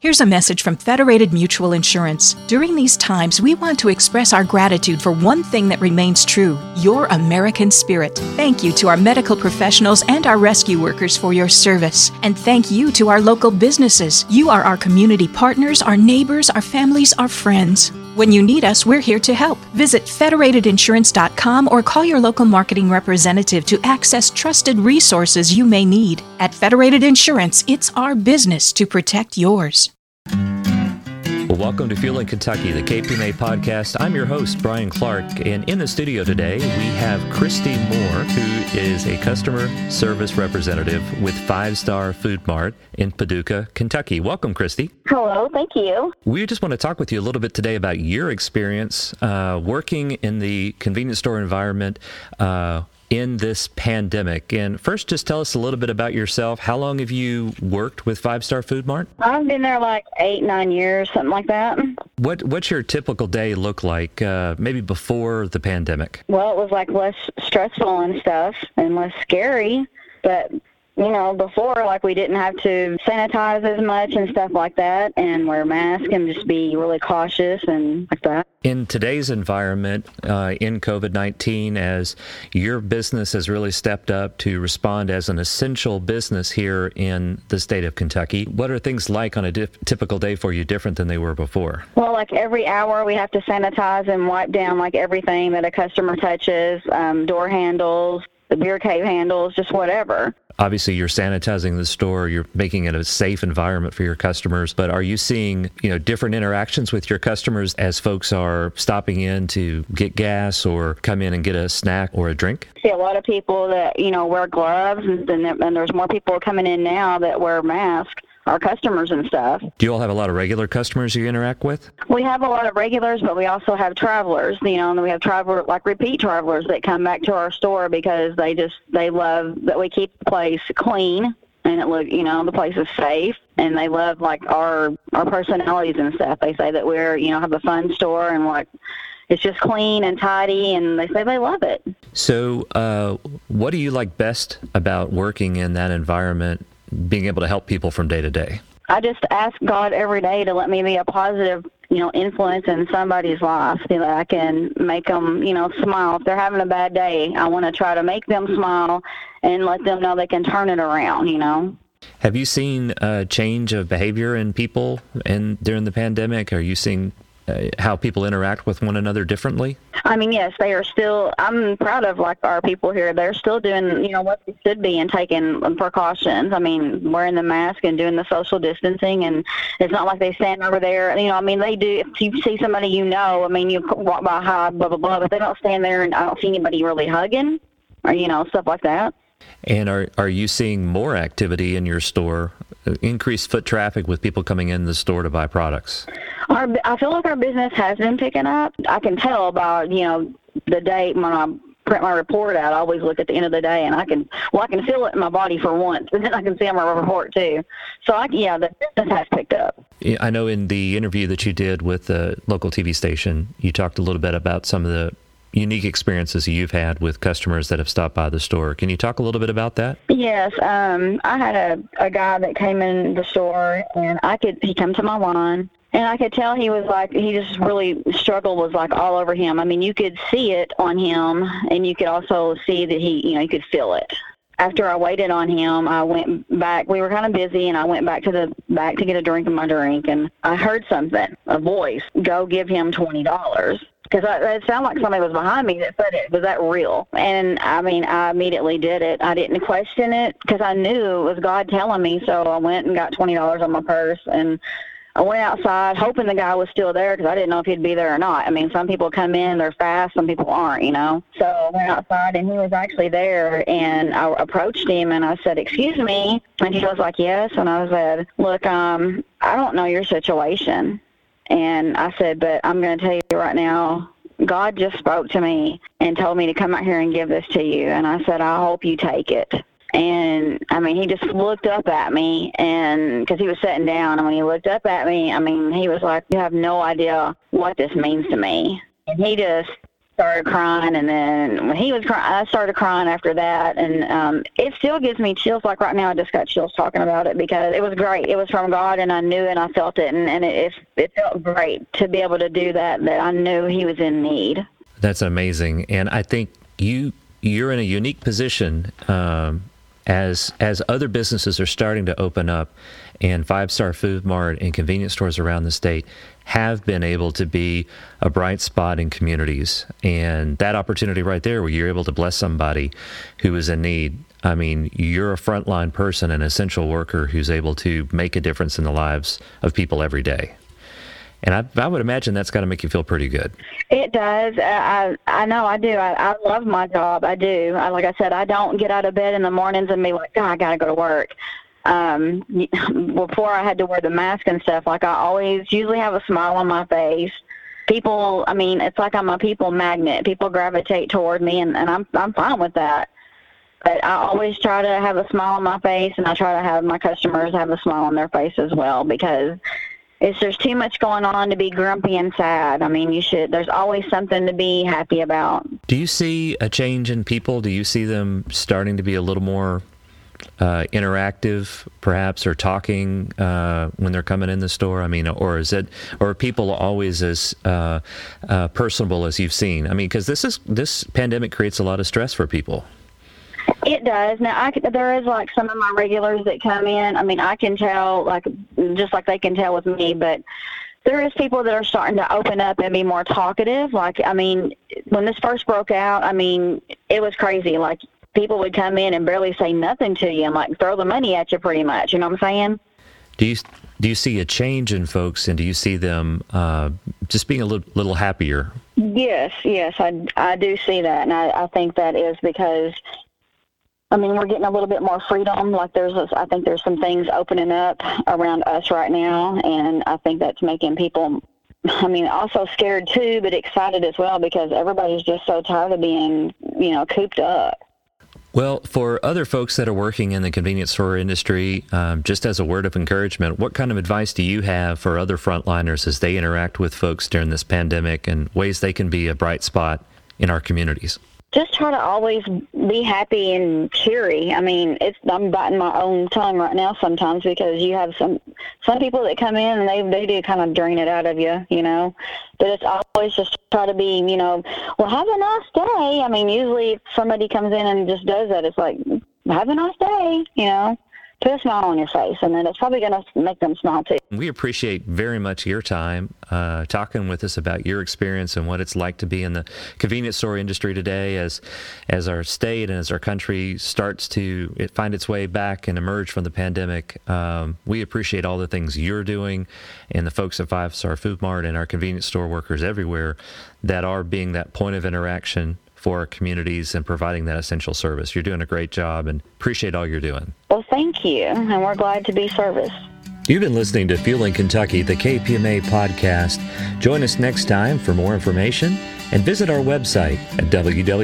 Here's a message from Federated Mutual Insurance. During these times, we want to express our gratitude for one thing that remains true your American spirit. Thank you to our medical professionals and our rescue workers for your service. And thank you to our local businesses. You are our community partners, our neighbors, our families, our friends. When you need us, we're here to help. Visit federatedinsurance.com or call your local marketing representative to access trusted resources you may need. At Federated Insurance, it's our business to protect yours. Well, welcome to Fueling Kentucky, the KPMA podcast. I'm your host, Brian Clark, and in the studio today we have Cristy Moore, who is a customer service representative with FiveStar Food Mart in Paducah, Kentucky. Welcome, Cristy. Hello, thank you. We just want to talk with you a little bit today about your experience uh, working in the convenience store environment. Uh, in this pandemic. And first, just tell us a little bit about yourself. How long have you worked with FiveStar Food Mart? I've been there like eight, nine years, something like that. What What's your typical day look like? Uh, maybe before the pandemic. Well, it was like less stressful and stuff, and less scary. But you know, before, like, we didn't have to sanitize as much and stuff like that and wear masks and just be really cautious and like that. In today's environment, uh, in COVID 19, as your business has really stepped up to respond as an essential business here in the state of Kentucky, what are things like on a dif- typical day for you different than they were before? Well, like every hour, we have to sanitize and wipe down like everything that a customer touches, um, door handles, the beer cave handles, just whatever. Obviously you're sanitizing the store. You're making it a safe environment for your customers. But are you seeing you know different interactions with your customers as folks are stopping in to get gas or come in and get a snack or a drink? I see a lot of people that you know wear gloves and, and there's more people coming in now that wear masks our customers and stuff. Do you all have a lot of regular customers you interact with? We have a lot of regulars, but we also have travelers. You know, and we have traveler like repeat travelers that come back to our store because they just they love that we keep the place clean and it look you know the place is safe and they love like our our personalities and stuff. They say that we're you know have a fun store and like it's just clean and tidy, and they say they love it. So, uh, what do you like best about working in that environment being able to help people from day to day? I just ask God every day to let me be a positive, you know, influence in somebody's life. So that I can make them, you know, smile. If they're having a bad day, I want to try to make them smile and let them know they can turn it around. You know. Have you seen a change of behavior in people and during the pandemic? Are you seeing uh, how people interact with one another differently? I mean, yes, they are still. I'm proud of like our people here. They're still doing, you know, what they should be and taking precautions. I mean, wearing the mask and doing the social distancing, and it's not like they stand over there. You know, I mean, they do. If you see somebody you know, I mean, you walk by high, blah blah blah, but they don't stand there, and I don't see anybody really hugging or you know stuff like that. And are are you seeing more activity in your store, increased foot traffic with people coming in the store to buy products? Our, I feel like our business has been picking up. I can tell about you know the date when I print my report out. I always look at the end of the day, and I can well I can feel it in my body for once, and then I can see on my report too. So I yeah, the business has picked up. I know in the interview that you did with the local TV station, you talked a little bit about some of the unique experiences you've had with customers that have stopped by the store. Can you talk a little bit about that? Yes, um, I had a, a guy that came in the store, and I could he come to my line, and I could tell he was like he just really struggle was like all over him. I mean, you could see it on him, and you could also see that he you know you could feel it. After I waited on him, I went back. We were kind of busy, and I went back to the back to get a drink of my drink, and I heard something, a voice, "Go give him twenty dollars." Because it sounded like somebody was behind me that said it. Was that real? And I mean, I immediately did it. I didn't question it because I knew it was God telling me. So I went and got twenty dollars on my purse and. I went outside hoping the guy was still there because I didn't know if he'd be there or not. I mean, some people come in, they're fast, some people aren't, you know. So I went outside and he was actually there and I approached him and I said, Excuse me. And he was like, Yes. And I said, Look, um, I don't know your situation. And I said, but I'm going to tell you right now, God just spoke to me and told me to come out here and give this to you. And I said, I hope you take it. And I mean, he just looked up at me, and because he was sitting down, and when he looked up at me, I mean, he was like, You have no idea what this means to me. And he just started crying, and then when he was crying, I started crying after that, and um, it still gives me chills. Like right now, I just got chills talking about it because it was great. It was from God, and I knew and I felt it, and, and it, it felt great to be able to do that. That I knew he was in need. That's amazing, and I think you you're in a unique position um, as as other businesses are starting to open up, and FiveStar Food Mart and convenience stores around the state have been able to be a bright spot in communities. And that opportunity right there, where you're able to bless somebody who is in need. I mean, you're a frontline person, an essential worker who's able to make a difference in the lives of people every day. And I, I would imagine that's got to make you feel pretty good. It does. Uh, I I know I do. I, I love my job. I do. I, like I said, I don't get out of bed in the mornings and be like, oh, I got to go to work um before I had to wear the mask and stuff, like I always usually have a smile on my face. People I mean, it's like I'm a people magnet. People gravitate toward me and, and I'm I'm fine with that. But I always try to have a smile on my face and I try to have my customers have a smile on their face as well because it's there's too much going on to be grumpy and sad. I mean, you should. There's always something to be happy about. Do you see a change in people? Do you see them starting to be a little more uh, interactive, perhaps, or talking uh, when they're coming in the store? I mean, or is it, or people always as uh, uh personable as you've seen? I mean, because this is this pandemic creates a lot of stress for people. It does. Now, I, there is like some of my regulars that come in. I mean, I can tell, like just like they can tell with me, but there is people that are starting to open up and be more talkative. Like, I mean, when this first broke out, I mean, it was crazy. Like, people would come in and barely say nothing to you and like throw the money at you pretty much. You know what I'm saying? Do you do you see a change in folks, and do you see them uh, just being a little, little happier? Yes, yes, I, I do see that, and I, I think that is because I mean, we're getting a little bit more freedom. Like there's, I think there's some things opening up around us right now, and I think that's making people, I mean, also scared too, but excited as well because everybody's just so tired of being, you know, cooped up. Well, for other folks that are working in the convenience store industry, um, just as a word of encouragement, what kind of advice do you have for other frontliners as they interact with folks during this pandemic and ways they can be a bright spot in our communities? Just try to always be happy and cheery. I mean, it's I'm biting my own tongue right now sometimes because you have some some people that come in and they they do kind of drain it out of you, you know. But it's always just try to be, you know, well, have a nice day. I mean, usually if somebody comes in and just does that, it's like, have a nice day, you know put a smile on your face, and then it's probably going to make them smile too. We appreciate very much your time uh, talking with us about your experience and what it's like to be in the convenience store industry today, as as our state and as our country starts to find its way back and emerge from the pandemic. Um, we appreciate all the things you're doing, and the folks at FiveStar Food Mart and our convenience store workers everywhere that are being that point of interaction for our communities and providing that essential service. You're doing a great job and appreciate all you're doing. Well, thank you, and we're glad to be service. You've been listening to Fueling Kentucky, the KPMA podcast. Join us next time for more information and visit our website at www.kpma.org.